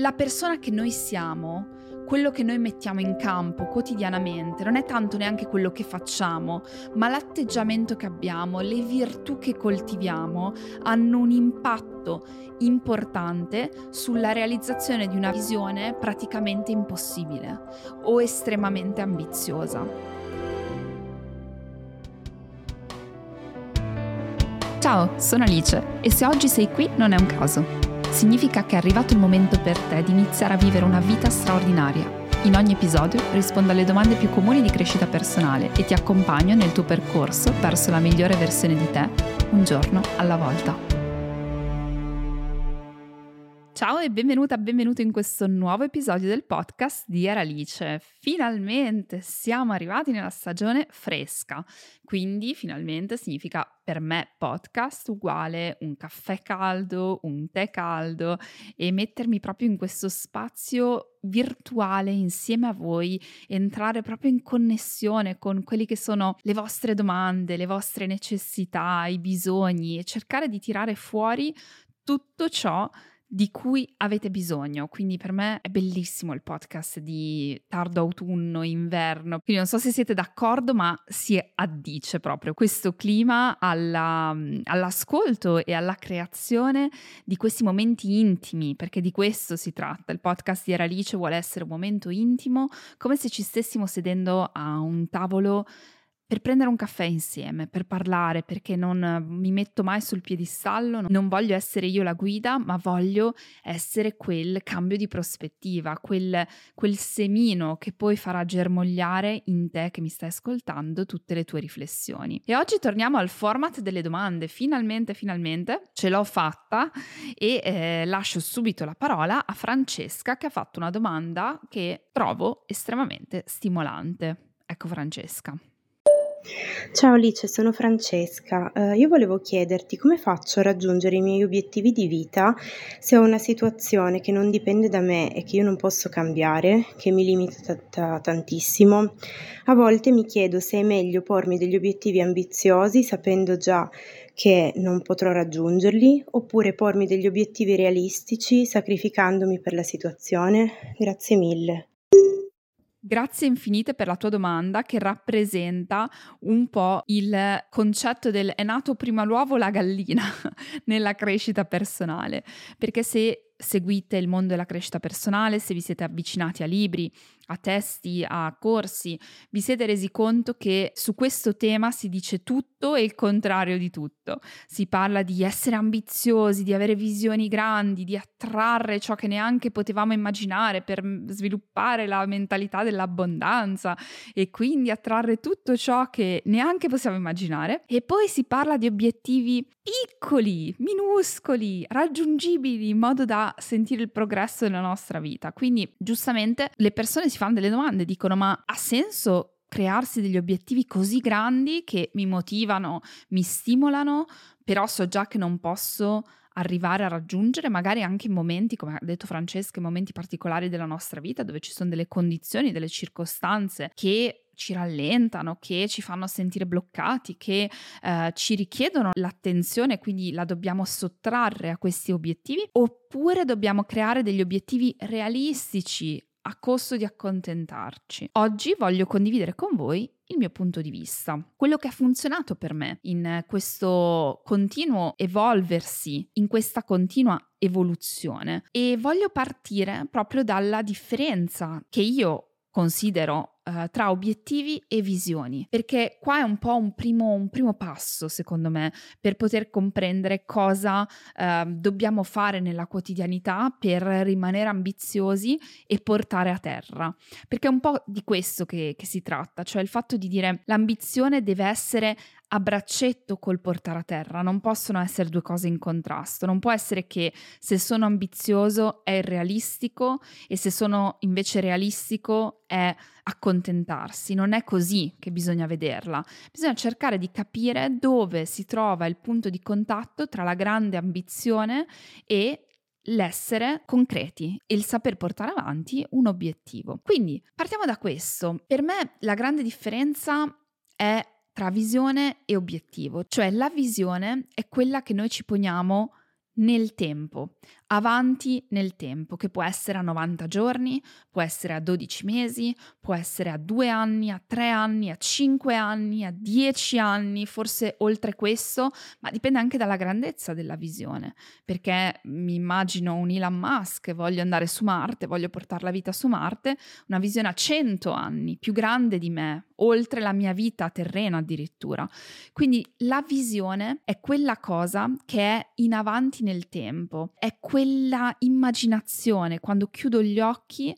la persona che noi siamo, quello che noi mettiamo in campo quotidianamente, non è tanto neanche quello che facciamo, ma l'atteggiamento che abbiamo, le virtù che coltiviamo hanno un impatto importante sulla realizzazione di una visione praticamente impossibile o estremamente ambiziosa. Ciao, sono Alice e se oggi sei qui non è un caso significa che è arrivato il momento per te di iniziare a vivere una vita straordinaria. In ogni episodio rispondo alle domande più comuni di crescita personale e ti accompagno nel tuo percorso verso la migliore versione di te, un giorno alla volta. Ciao e benvenuta, benvenuto in questo nuovo episodio del podcast di Eralice. Finalmente siamo arrivati nella stagione fresca, quindi finalmente significa per me podcast uguale un caffè caldo, un tè caldo e mettermi proprio in questo spazio virtuale insieme a voi, entrare proprio in connessione con quelli che sono le vostre domande, le vostre necessità, i bisogni e cercare di tirare fuori tutto ciò di cui avete bisogno. Quindi per me è bellissimo il podcast di tardo autunno, inverno. Quindi non so se siete d'accordo, ma si addice proprio questo clima alla, all'ascolto e alla creazione di questi momenti intimi, perché di questo si tratta. Il podcast di Eralice vuole essere un momento intimo, come se ci stessimo sedendo a un tavolo per prendere un caffè insieme, per parlare, perché non mi metto mai sul piedistallo, non voglio essere io la guida, ma voglio essere quel cambio di prospettiva, quel, quel semino che poi farà germogliare in te che mi stai ascoltando tutte le tue riflessioni. E oggi torniamo al format delle domande, finalmente, finalmente ce l'ho fatta e eh, lascio subito la parola a Francesca che ha fatto una domanda che trovo estremamente stimolante. Ecco Francesca. Ciao Alice, sono Francesca. Eh, io volevo chiederti come faccio a raggiungere i miei obiettivi di vita se ho una situazione che non dipende da me e che io non posso cambiare, che mi limita t- t- tantissimo. A volte mi chiedo se è meglio pormi degli obiettivi ambiziosi sapendo già che non potrò raggiungerli, oppure pormi degli obiettivi realistici sacrificandomi per la situazione. Grazie mille. Grazie infinite per la tua domanda che rappresenta un po' il concetto del è nato prima l'uovo o la gallina nella crescita personale, perché se seguite il mondo della crescita personale, se vi siete avvicinati a libri, a testi, a corsi, vi siete resi conto che su questo tema si dice tutto e il contrario di tutto. Si parla di essere ambiziosi, di avere visioni grandi, di attrarre ciò che neanche potevamo immaginare per sviluppare la mentalità dell'abbondanza e quindi attrarre tutto ciò che neanche possiamo immaginare. E poi si parla di obiettivi piccoli, minuscoli, raggiungibili in modo da sentire il progresso della nostra vita. Quindi giustamente le persone si fanno delle domande, dicono ma ha senso crearsi degli obiettivi così grandi che mi motivano, mi stimolano, però so già che non posso arrivare a raggiungere, magari anche in momenti, come ha detto Francesca, in momenti particolari della nostra vita dove ci sono delle condizioni, delle circostanze che ci rallentano, che ci fanno sentire bloccati, che eh, ci richiedono l'attenzione, quindi la dobbiamo sottrarre a questi obiettivi, oppure dobbiamo creare degli obiettivi realistici, a costo di accontentarci. Oggi voglio condividere con voi il mio punto di vista, quello che ha funzionato per me in questo continuo evolversi, in questa continua evoluzione e voglio partire proprio dalla differenza che io considero uh, tra obiettivi e visioni, perché qua è un po' un primo, un primo passo, secondo me, per poter comprendere cosa uh, dobbiamo fare nella quotidianità per rimanere ambiziosi e portare a terra. Perché è un po' di questo che, che si tratta, cioè il fatto di dire l'ambizione deve essere a braccetto col portare a terra, non possono essere due cose in contrasto, non può essere che se sono ambizioso è irrealistico e se sono invece realistico è accontentarsi, non è così che bisogna vederla, bisogna cercare di capire dove si trova il punto di contatto tra la grande ambizione e l'essere concreti e il saper portare avanti un obiettivo. Quindi partiamo da questo. Per me la grande differenza è tra visione e obiettivo, cioè la visione è quella che noi ci poniamo nel tempo, avanti nel tempo, che può essere a 90 giorni, può essere a 12 mesi, può essere a 2 anni, a 3 anni, a 5 anni, a 10 anni, forse oltre questo, ma dipende anche dalla grandezza della visione, perché mi immagino un Elon Musk, voglio andare su Marte, voglio portare la vita su Marte, una visione a 100 anni, più grande di me, oltre la mia vita terrena addirittura. Quindi la visione è quella cosa che è in avanti nel tempo, è quella immaginazione quando chiudo gli occhi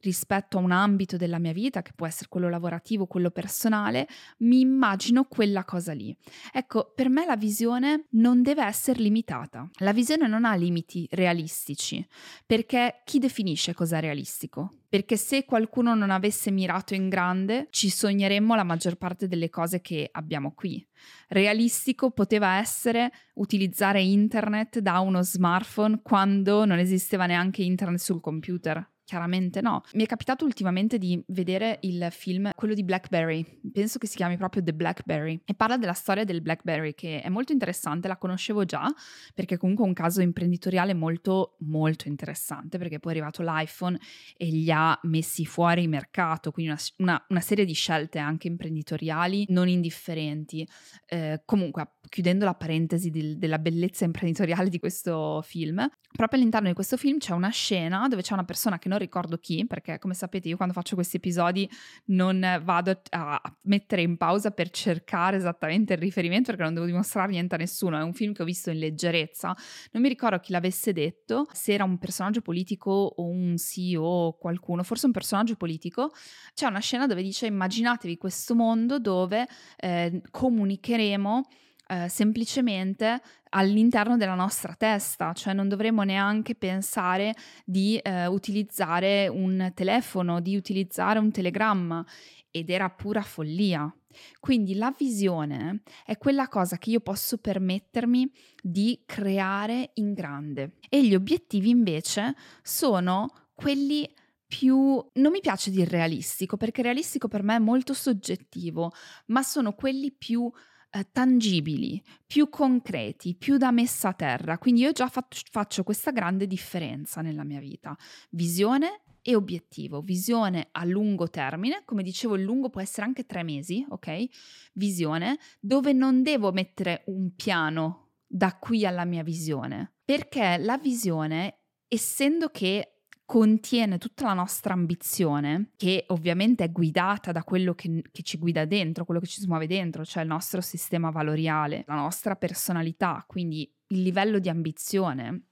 rispetto a un ambito della mia vita, che può essere quello lavorativo, quello personale, mi immagino quella cosa lì. Ecco, per me la visione non deve essere limitata. La visione non ha limiti realistici, perché chi definisce cosa è realistico? Perché se qualcuno non avesse mirato in grande, ci sogneremmo la maggior parte delle cose che abbiamo qui. Realistico poteva essere utilizzare internet da uno smartphone quando non esisteva neanche internet sul computer Chiaramente no. Mi è capitato ultimamente di vedere il film, quello di Blackberry, penso che si chiami proprio The Blackberry, e parla della storia del Blackberry, che è molto interessante, la conoscevo già, perché comunque è un caso imprenditoriale molto, molto interessante, perché poi è arrivato l'iPhone e li ha messi fuori mercato, quindi una, una, una serie di scelte anche imprenditoriali non indifferenti. Eh, comunque, chiudendo la parentesi del, della bellezza imprenditoriale di questo film, proprio all'interno di questo film c'è una scena dove c'è una persona che non ricordo chi, perché come sapete io quando faccio questi episodi non vado a mettere in pausa per cercare esattamente il riferimento perché non devo dimostrare niente a nessuno, è un film che ho visto in leggerezza, non mi ricordo chi l'avesse detto, se era un personaggio politico o un CEO o qualcuno, forse un personaggio politico, c'è una scena dove dice immaginatevi questo mondo dove eh, comunicheremo eh, semplicemente all'interno della nostra testa, cioè non dovremmo neanche pensare di eh, utilizzare un telefono, di utilizzare un telegramma ed era pura follia. Quindi la visione è quella cosa che io posso permettermi di creare in grande e gli obiettivi invece sono quelli più, non mi piace dire realistico perché realistico per me è molto soggettivo, ma sono quelli più eh, tangibili, più concreti, più da messa a terra. Quindi io già fa- faccio questa grande differenza nella mia vita. Visione e obiettivo. Visione a lungo termine, come dicevo il lungo può essere anche tre mesi, ok? Visione dove non devo mettere un piano da qui alla mia visione, perché la visione, essendo che contiene tutta la nostra ambizione, che ovviamente è guidata da quello che, che, ci guida dentro, quello che ci smuove dentro, cioè il nostro sistema valoriale, la nostra personalità, quindi il livello di ambizione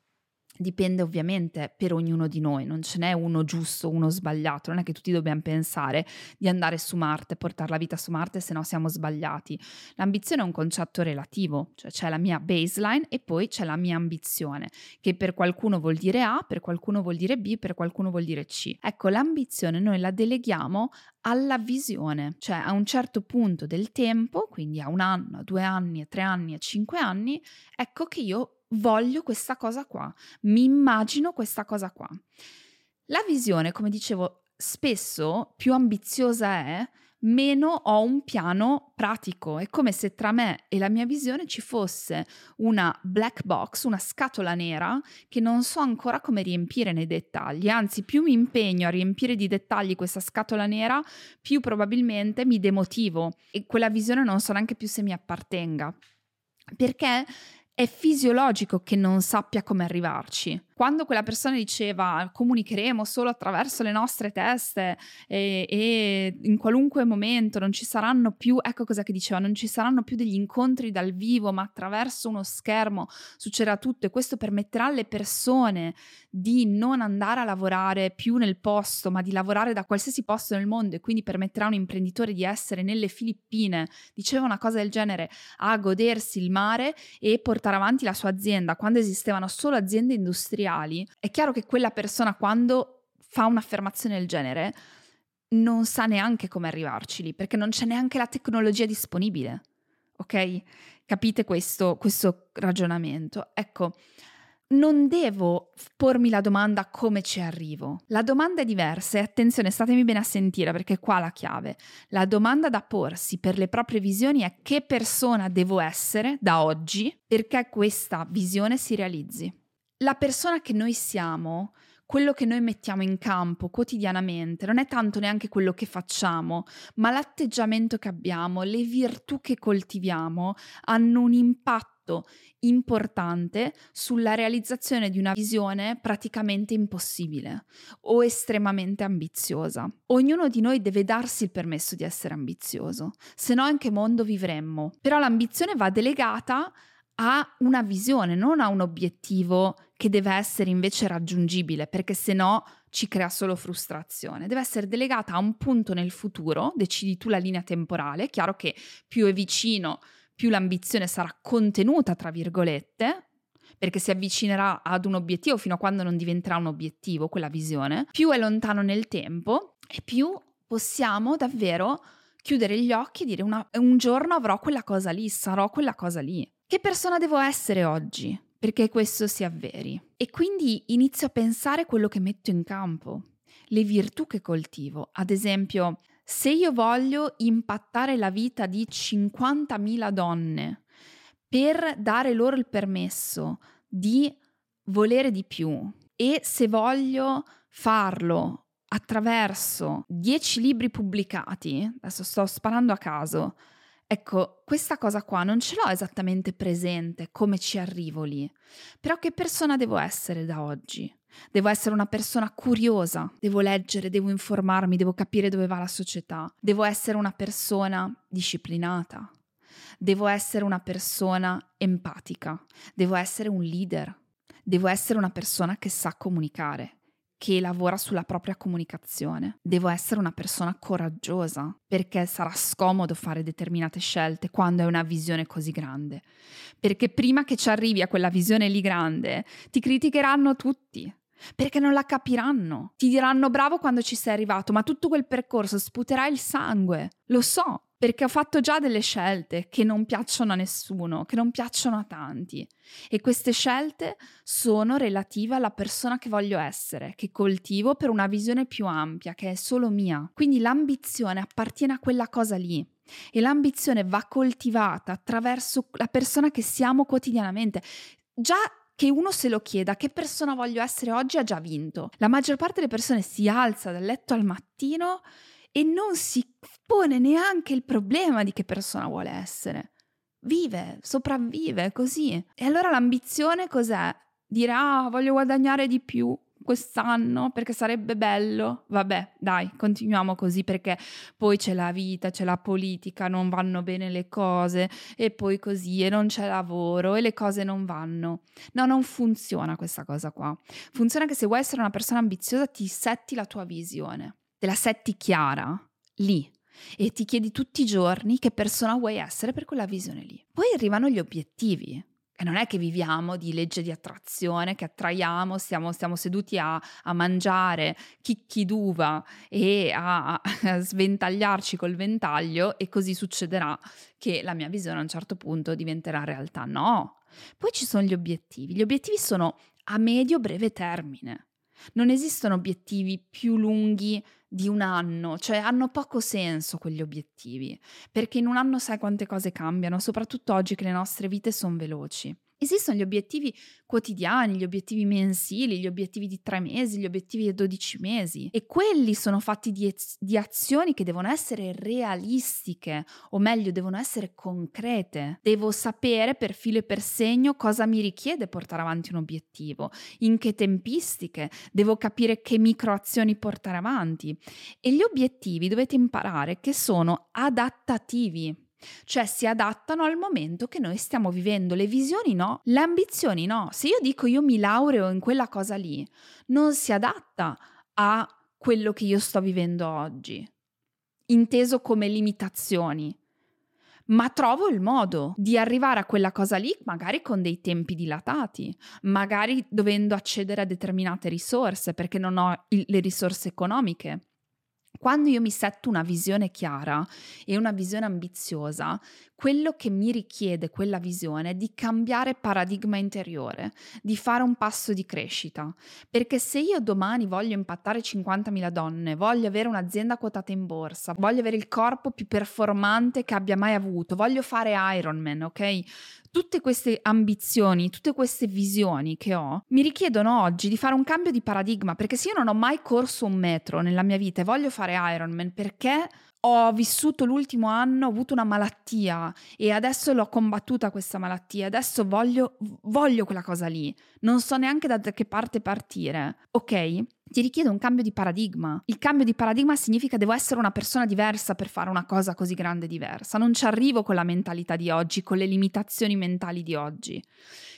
Dipende ovviamente per ognuno di noi, non ce n'è uno giusto, uno sbagliato, non è che tutti dobbiamo pensare di andare su Marte, portare la vita su Marte, se no siamo sbagliati. L'ambizione è un concetto relativo, cioè c'è la mia baseline e poi c'è la mia ambizione, che per qualcuno vuol dire A, per qualcuno vuol dire B, per qualcuno vuol dire C. Ecco, l'ambizione noi la deleghiamo alla visione, cioè a un certo punto del tempo, quindi a un anno, a due anni, a tre anni, a cinque anni, ecco che io voglio questa cosa qua, mi immagino questa cosa qua. La visione, come dicevo, spesso più ambiziosa è, meno ho un piano pratico. È come se tra me e la mia visione ci fosse una black box, una scatola nera che non so ancora come riempire nei dettagli. Anzi, più mi impegno a riempire di dettagli questa scatola nera, più probabilmente mi demotivo e quella visione non so neanche più se mi appartenga. Perché è fisiologico che non sappia come arrivarci. Quando quella persona diceva comunicheremo solo attraverso le nostre teste e, e, in qualunque momento non ci saranno più, ecco cosa che diceva, non ci saranno più degli incontri dal vivo, ma attraverso uno schermo succederà tutto e questo permetterà alle persone di non andare a lavorare più nel posto, ma di lavorare da qualsiasi posto nel mondo e quindi permetterà a un imprenditore di essere nelle Filippine, diceva una cosa del genere, a godersi il mare e portare avanti la sua azienda quando esistevano solo aziende industriali è chiaro che quella persona quando fa un'affermazione del genere non sa neanche come arrivarci lì, perché non c'è neanche la tecnologia disponibile. Ok? Capite questo, questo ragionamento? Ecco, non devo pormi la domanda come ci arrivo. La domanda è diversa e attenzione, statemi bene a sentire perché qua la chiave. La domanda da porsi per le proprie visioni è che persona devo essere da oggi perché questa visione si realizzi. la persona che noi siamo, quello che noi mettiamo in campo quotidianamente, non è tanto neanche quello che facciamo, ma l'atteggiamento che abbiamo, le virtù che coltiviamo hanno un impatto importante sulla realizzazione di una visione praticamente impossibile o estremamente ambiziosa. Ognuno di noi deve darsi il permesso di essere ambizioso, se no in che mondo vivremmo? Però l'ambizione va delegata a una visione, non a un obiettivo che deve essere invece raggiungibile, perché se no ci crea solo frustrazione. Deve essere delegata a un punto nel futuro, decidi tu la linea temporale, è chiaro che più è vicino, più l'ambizione sarà contenuta, tra virgolette, perché si avvicinerà ad un obiettivo fino a quando non diventerà un obiettivo, quella visione, più è lontano nel tempo e più possiamo davvero chiudere gli occhi e dire una, un giorno avrò quella cosa lì, sarò quella cosa lì. Che persona devo essere oggi perché questo si avveri? E quindi inizio a pensare quello che metto in campo, le virtù che coltivo. Ad esempio, se io voglio impattare la vita di 50.000 donne per dare loro il permesso di volere di più e se voglio farlo attraverso 10 libri pubblicati, adesso sto sparando a caso, Ecco, questa cosa qua non ce l'ho esattamente presente, come ci arrivo lì. Però che persona devo essere da oggi? Devo essere una persona curiosa, devo leggere, devo informarmi, devo capire dove va la società, devo essere una persona disciplinata, devo essere una persona empatica, devo essere un leader, devo essere una persona che sa comunicare, che lavora sulla propria comunicazione. Devo essere una persona coraggiosa perché sarà scomodo fare determinate scelte quando hai una visione così grande. Perché prima che ci arrivi a quella visione lì grande, ti criticheranno tutti. Perché non la capiranno. Ti diranno bravo quando ci sei arrivato, ma tutto quel percorso sputerà il sangue. Lo so, perché ho fatto già delle scelte che non piacciono a nessuno, che non piacciono a tanti. E queste scelte sono relative alla persona che voglio essere, che coltivo per una visione più ampia, che è solo mia. Quindi l'ambizione appartiene a quella cosa lì. E l'ambizione va coltivata attraverso la persona che siamo quotidianamente. Già che uno se lo chieda che persona voglio essere oggi ha già vinto. La maggior parte delle persone si alza dal letto al mattino e non si pone neanche il problema di che persona vuole essere. Vive, sopravvive così. E allora l'ambizione cos'è? Dire ah, voglio guadagnare di più quest'anno perché sarebbe bello. Vabbè, dai, continuiamo così perché poi c'è la vita, c'è la politica, non vanno bene le cose e poi così e non c'è lavoro e le cose non vanno. No, non funziona questa cosa qua. Funziona che se vuoi essere una persona ambiziosa ti setti la tua visione te la setti chiara lì e ti chiedi tutti i giorni che persona vuoi essere per quella visione lì. Poi arrivano gli obiettivi. E non è che viviamo di legge di attrazione, che attraiamo, stiamo, stiamo seduti a, a, mangiare chicchi d'uva e a, a sventagliarci col ventaglio e così succederà che la mia visione a un certo punto diventerà realtà. No. Poi ci sono gli obiettivi. Gli obiettivi sono a medio-breve termine. Non esistono obiettivi più lunghi di un anno, cioè hanno poco senso quegli obiettivi, perché in un anno sai quante cose cambiano, soprattutto oggi che le nostre vite sono veloci. Esistono gli obiettivi quotidiani, gli obiettivi mensili, gli obiettivi di tre mesi, gli obiettivi di 12 mesi. E quelli sono fatti di, di, azioni che devono essere realistiche o meglio devono essere concrete. Devo sapere per filo e per segno cosa mi richiede portare avanti un obiettivo, in che tempistiche, devo capire che microazioni portare avanti. E gli obiettivi dovete imparare che sono adattativi cioè si adattano al momento che noi stiamo vivendo. Le visioni no, le ambizioni no. Se io dico io mi laureo in quella cosa lì, non si adatta a quello che io sto vivendo oggi, inteso come limitazioni. Ma trovo il modo di arrivare a quella cosa lì, magari con dei tempi dilatati, magari dovendo accedere a determinate risorse perché non ho il, le risorse economiche quando io mi setto una visione chiara e una visione ambiziosa, quello che mi richiede quella visione è di cambiare paradigma interiore, di fare un passo di crescita. Perché se io domani voglio impattare 50.000 donne, voglio avere un'azienda quotata in borsa, voglio avere il corpo più performante che abbia mai avuto, voglio fare Ironman, ok? Tutte queste ambizioni, tutte queste visioni che ho, mi richiedono oggi di fare un cambio di paradigma, perché se io non ho mai corso un metro nella mia vita e voglio fare Ironman perché ho vissuto l'ultimo anno, ho avuto una malattia e adesso l'ho combattuta questa malattia, adesso voglio, voglio quella cosa lì, non so neanche da che parte partire, ok? Ti richiede un cambio di paradigma. Il cambio di paradigma significa devo essere una persona diversa per fare una cosa così grande e diversa. Non ci arrivo con la mentalità di oggi, con le limitazioni mentali di oggi.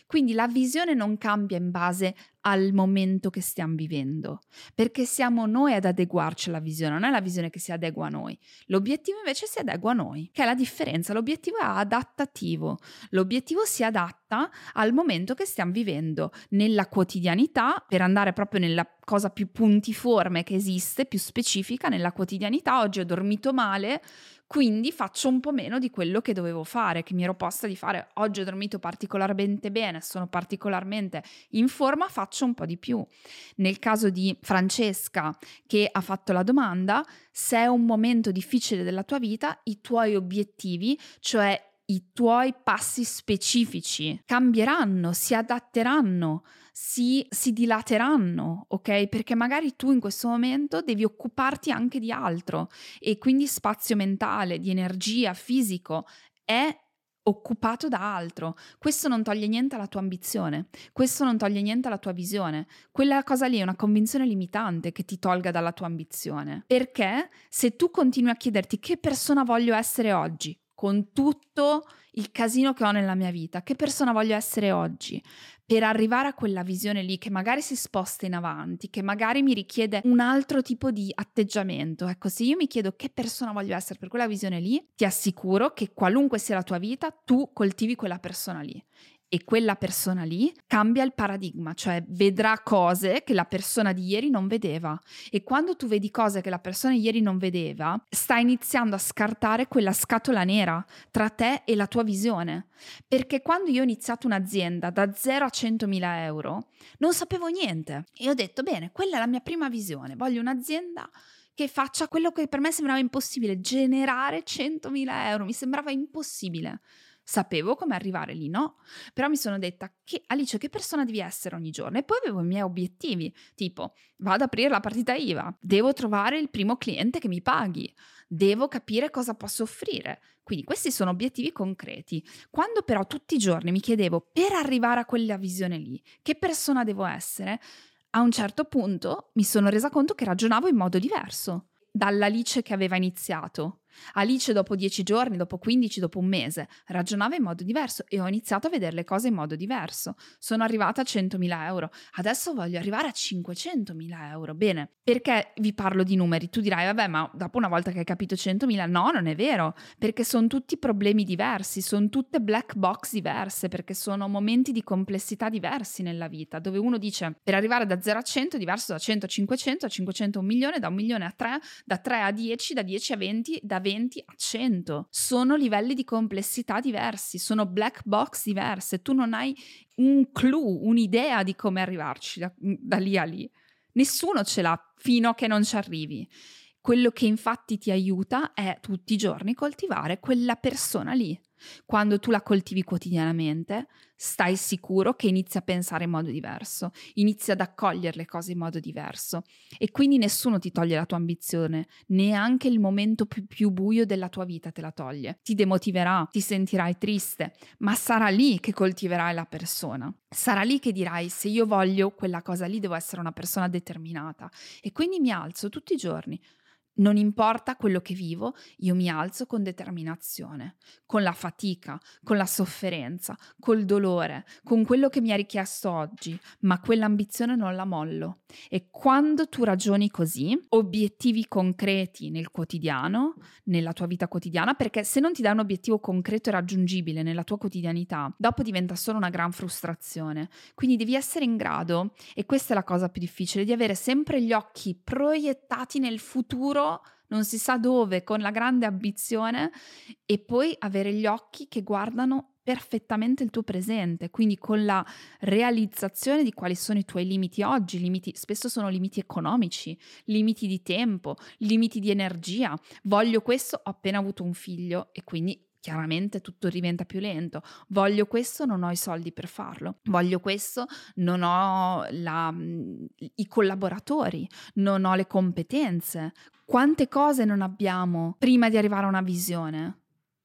Quindi la visione non cambia in base al momento che stiamo vivendo, perché siamo noi ad adeguarci alla visione, non è la visione che si adegua a noi. L'obiettivo invece si adegua a noi, che è la differenza. L'obiettivo è adattativo, l'obiettivo si adatta al momento che stiamo vivendo, nella quotidianità, per andare proprio nella cosa più puntiforme che esiste, più specifica, nella quotidianità. Oggi ho dormito male, quindi faccio un po' meno di quello che dovevo fare, che mi ero posta di fare. Oggi ho dormito particolarmente bene, sono particolarmente in forma, faccio un po' di più. Nel caso di Francesca che ha fatto la domanda, se è un momento difficile della tua vita, i tuoi obiettivi, cioè i tuoi passi specifici cambieranno, si adatteranno, si, si, dilateranno, ok? Perché magari tu in questo momento devi occuparti anche di altro e quindi spazio mentale, di energia, fisico è occupato da altro. Questo non toglie niente alla tua ambizione, questo non toglie niente alla tua visione. Quella cosa lì è una convinzione limitante che ti tolga dalla tua ambizione. Perché se tu continui a chiederti che persona voglio essere oggi, con tutto il casino che ho nella mia vita, che persona voglio essere oggi, per arrivare a quella visione lì che magari si sposta in avanti, che magari mi richiede un altro tipo di atteggiamento. Ecco, se io mi chiedo che persona voglio essere per quella visione lì, ti assicuro che qualunque sia la tua vita, tu coltivi quella persona lì e quella persona lì cambia il paradigma, cioè vedrà cose che la persona di ieri non vedeva e quando tu vedi cose che la persona di ieri non vedeva, sta iniziando a scartare quella scatola nera tra te e la tua visione. Perché quando io ho iniziato un'azienda da 0 a 100.000 euro, non sapevo niente e ho detto, bene, quella è la mia prima visione, voglio un'azienda che faccia quello che per me sembrava impossibile, generare 100.000 euro, mi sembrava impossibile. Sapevo come arrivare lì, no? Però mi sono detta che Alice, che persona devi essere ogni giorno? E poi avevo i miei obiettivi, tipo vado ad aprire la partita IVA, devo trovare il primo cliente che mi paghi, devo capire cosa posso offrire. Quindi questi sono obiettivi concreti. Quando però tutti i giorni mi chiedevo per arrivare a quella visione lì, che persona devo essere, a un certo punto mi sono resa conto che ragionavo in modo diverso dall'Alice che aveva iniziato. Alice dopo dieci giorni, dopo 15, dopo un mese, ragionava in modo diverso e ho iniziato a vedere le cose in modo diverso. Sono arrivata a 100.000 euro, adesso voglio arrivare a 500.000 euro. Bene, perché vi parlo di numeri? Tu dirai, vabbè, ma dopo una volta che hai capito 100.000, no, non è vero, perché sono tutti problemi diversi, sono tutte black box diverse, perché sono momenti di complessità diversi nella vita, dove uno dice, per arrivare da 0 a 100 è diverso da 100 a 500, a 500 a un milione, da un milione a 3, da 3 a 10, da 10 a 20, da 20 20 a 100. Sono livelli di complessità diversi, sono black box diverse. Tu non hai un clue, un'idea di come arrivarci da, da lì a lì. Nessuno ce l'ha fino a che non ci arrivi. Quello che infatti ti aiuta è tutti i giorni coltivare quella persona lì. Quando tu la coltivi quotidianamente, stai sicuro che inizi a pensare in modo diverso, inizi ad accogliere le cose in modo diverso e quindi nessuno ti toglie la tua ambizione, neanche il momento più, più buio della tua vita te la toglie. Ti demotiverà, ti sentirai triste, ma sarà lì che coltiverai la persona. Sarà lì che dirai se io voglio quella cosa lì devo essere una persona determinata e quindi mi alzo tutti i giorni, non importa quello che vivo, io mi alzo con determinazione, con la fatica, con la sofferenza, col dolore, con quello che mi ha richiesto oggi, ma quell'ambizione non la mollo. E quando tu ragioni così, obiettivi concreti nel quotidiano, nella tua vita quotidiana, perché se non ti dai un obiettivo concreto e raggiungibile nella tua quotidianità, dopo diventa solo una gran frustrazione. Quindi devi essere in grado, e questa è la cosa più difficile, di avere sempre gli occhi proiettati nel futuro non si sa dove, con la grande ambizione e poi avere gli occhi che guardano perfettamente il tuo presente, quindi con la realizzazione di quali sono i tuoi limiti oggi, limiti spesso sono limiti economici, limiti di tempo, limiti di energia. Voglio questo, ho appena avuto un figlio e quindi chiaramente tutto diventa più lento. Voglio questo, non ho i soldi per farlo. Voglio questo, non ho la, i collaboratori, non ho le competenze. Quante cose non abbiamo prima di arrivare a una visione?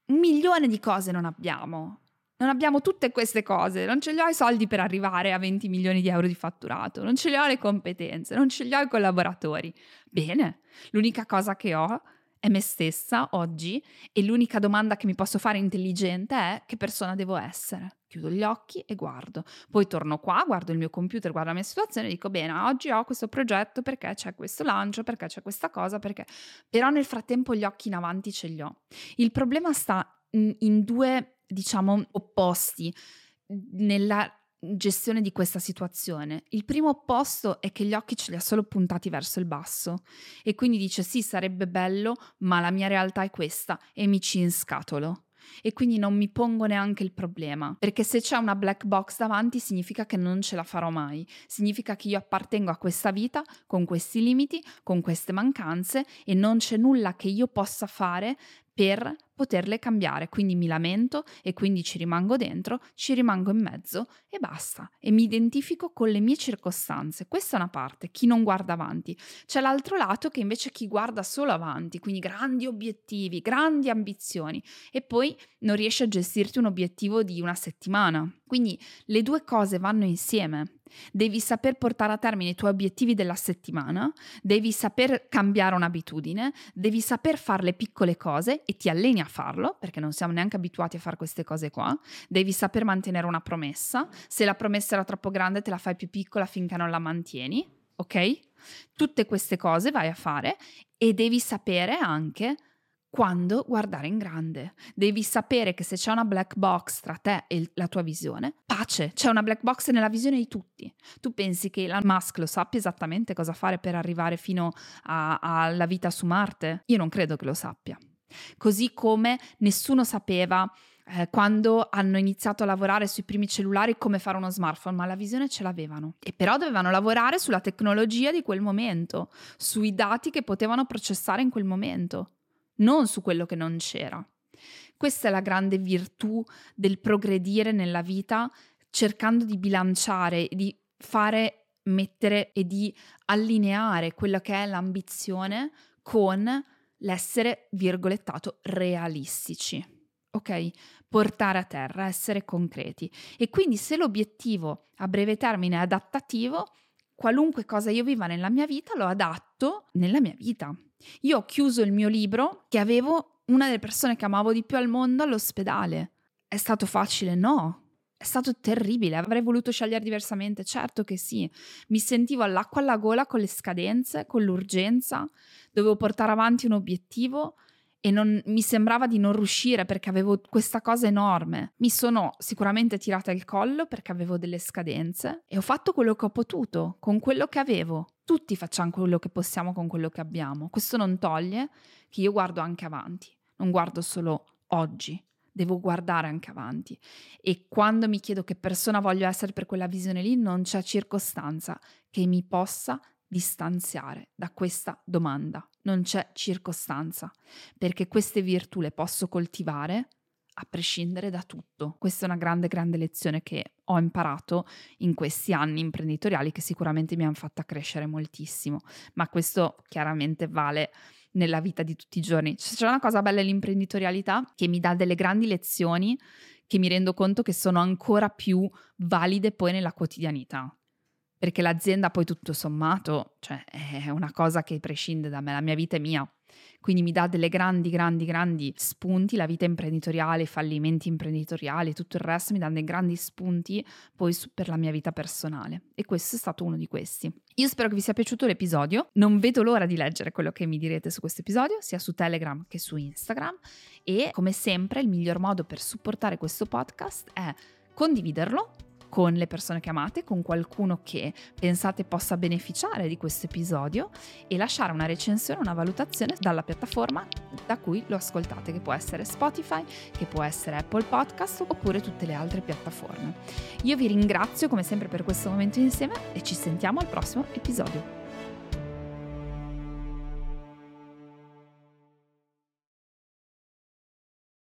Un milione di cose non abbiamo. Non abbiamo tutte queste cose, non ce li ho i soldi per arrivare a 20 milioni di euro di fatturato, non ce li ho le competenze, non ce li ho i collaboratori. Bene, l'unica cosa che ho è me stessa oggi e l'unica domanda che mi posso fare intelligente è che persona devo essere. Chiudo gli occhi e guardo. Poi torno qua, guardo il mio computer, guardo la mia situazione e dico bene, oggi ho questo progetto perché c'è questo lancio, perché c'è questa cosa, perché... Però nel frattempo gli occhi in avanti ce li ho. Il problema sta in, in due, diciamo, opposti nella gestione di questa situazione. Il primo opposto è che gli occhi ce li ha solo puntati verso il basso e quindi dice sì, sarebbe bello, ma la mia realtà è questa e mi ci inscatolo. E quindi non mi pongo neanche il problema, perché se c'è una black box davanti significa che non ce la farò mai, significa che io appartengo a questa vita con questi limiti, con queste mancanze e non c'è nulla che io possa fare per poterle cambiare. Quindi mi lamento e quindi ci rimango dentro, ci rimango in mezzo e basta. E mi identifico con le mie circostanze. Questa è una parte, chi non guarda avanti. C'è l'altro lato che invece chi guarda solo avanti, quindi grandi obiettivi, grandi ambizioni e poi non riesce a gestirti un obiettivo di una settimana. Quindi le due cose vanno insieme. Devi saper portare a termine i tuoi obiettivi della settimana, devi saper cambiare un'abitudine, devi saper fare le piccole cose e ti alleni a farlo, perché non siamo neanche abituati a fare queste cose qua. Devi saper mantenere una promessa. Se la promessa era troppo grande, te la fai più piccola finché non la mantieni, ok? Tutte queste cose vai a fare e devi sapere anche quando guardare in grande. Devi sapere che se c'è una black box tra te e la tua visione, pace, c'è una black box nella visione di tutti. Tu pensi che Elon Musk lo sappia esattamente cosa fare per arrivare fino alla vita su Marte? Io non credo che lo sappia. Così come nessuno sapeva eh, quando hanno iniziato a lavorare sui primi cellulari come fare uno smartphone, ma la visione ce l'avevano. E però dovevano lavorare sulla tecnologia di quel momento, sui dati che potevano processare in quel momento non su quello che non c'era. Questa è la grande virtù del progredire nella vita, cercando di bilanciare, di fare, mettere e di allineare quella che è l'ambizione con l'essere, virgolettato, realistici. Ok? Portare a terra, essere concreti. E quindi se l'obiettivo a breve termine è adattativo, qualunque cosa io viva nella mia vita lo adatto nella mia vita. Io ho chiuso il mio libro che avevo una delle persone che amavo di più al mondo all'ospedale. È stato facile? No. È stato terribile, avrei voluto scegliere diversamente, certo che sì. Mi sentivo all'acqua alla gola con le scadenze, con l'urgenza, dovevo portare avanti un obiettivo e non, mi sembrava di non riuscire perché avevo questa cosa enorme. Mi sono sicuramente tirata il collo perché avevo delle scadenze e ho fatto quello che ho potuto con quello che avevo. Tutti facciamo quello che possiamo con quello che abbiamo. Questo non toglie che io guardo anche avanti, non guardo solo oggi, devo guardare anche avanti. E quando mi chiedo che persona voglio essere per quella visione lì, non c'è circostanza che mi possa distanziare da questa domanda. Non c'è circostanza, perché queste virtù le posso coltivare a prescindere da tutto. Questa è una grande, grande lezione che ho imparato in questi anni imprenditoriali che sicuramente mi hanno fatto crescere moltissimo, ma questo chiaramente vale nella vita di tutti i giorni. C'è una cosa bella nell'imprenditorialità che mi dà delle grandi lezioni che mi rendo conto che sono ancora più valide poi nella quotidianità perché l'azienda poi tutto sommato cioè, è una cosa che prescinde da me, la mia vita è mia. Quindi mi dà delle grandi, grandi, grandi spunti, la vita imprenditoriale, i fallimenti imprenditoriali, tutto il resto mi dà dei grandi spunti poi su, per la mia vita personale. E questo è stato uno di questi. Io spero che vi sia piaciuto l'episodio, non vedo l'ora di leggere quello che mi direte su questo episodio, sia su Telegram che su Instagram. E come sempre il miglior modo per supportare questo podcast è condividerlo con le persone che amate, con qualcuno che pensate possa beneficiare di questo episodio e lasciare una recensione, una valutazione dalla piattaforma da cui lo ascoltate, che può essere Spotify, che può essere Apple Podcast oppure tutte le altre piattaforme. Io vi ringrazio come sempre per questo momento insieme e ci sentiamo al prossimo episodio.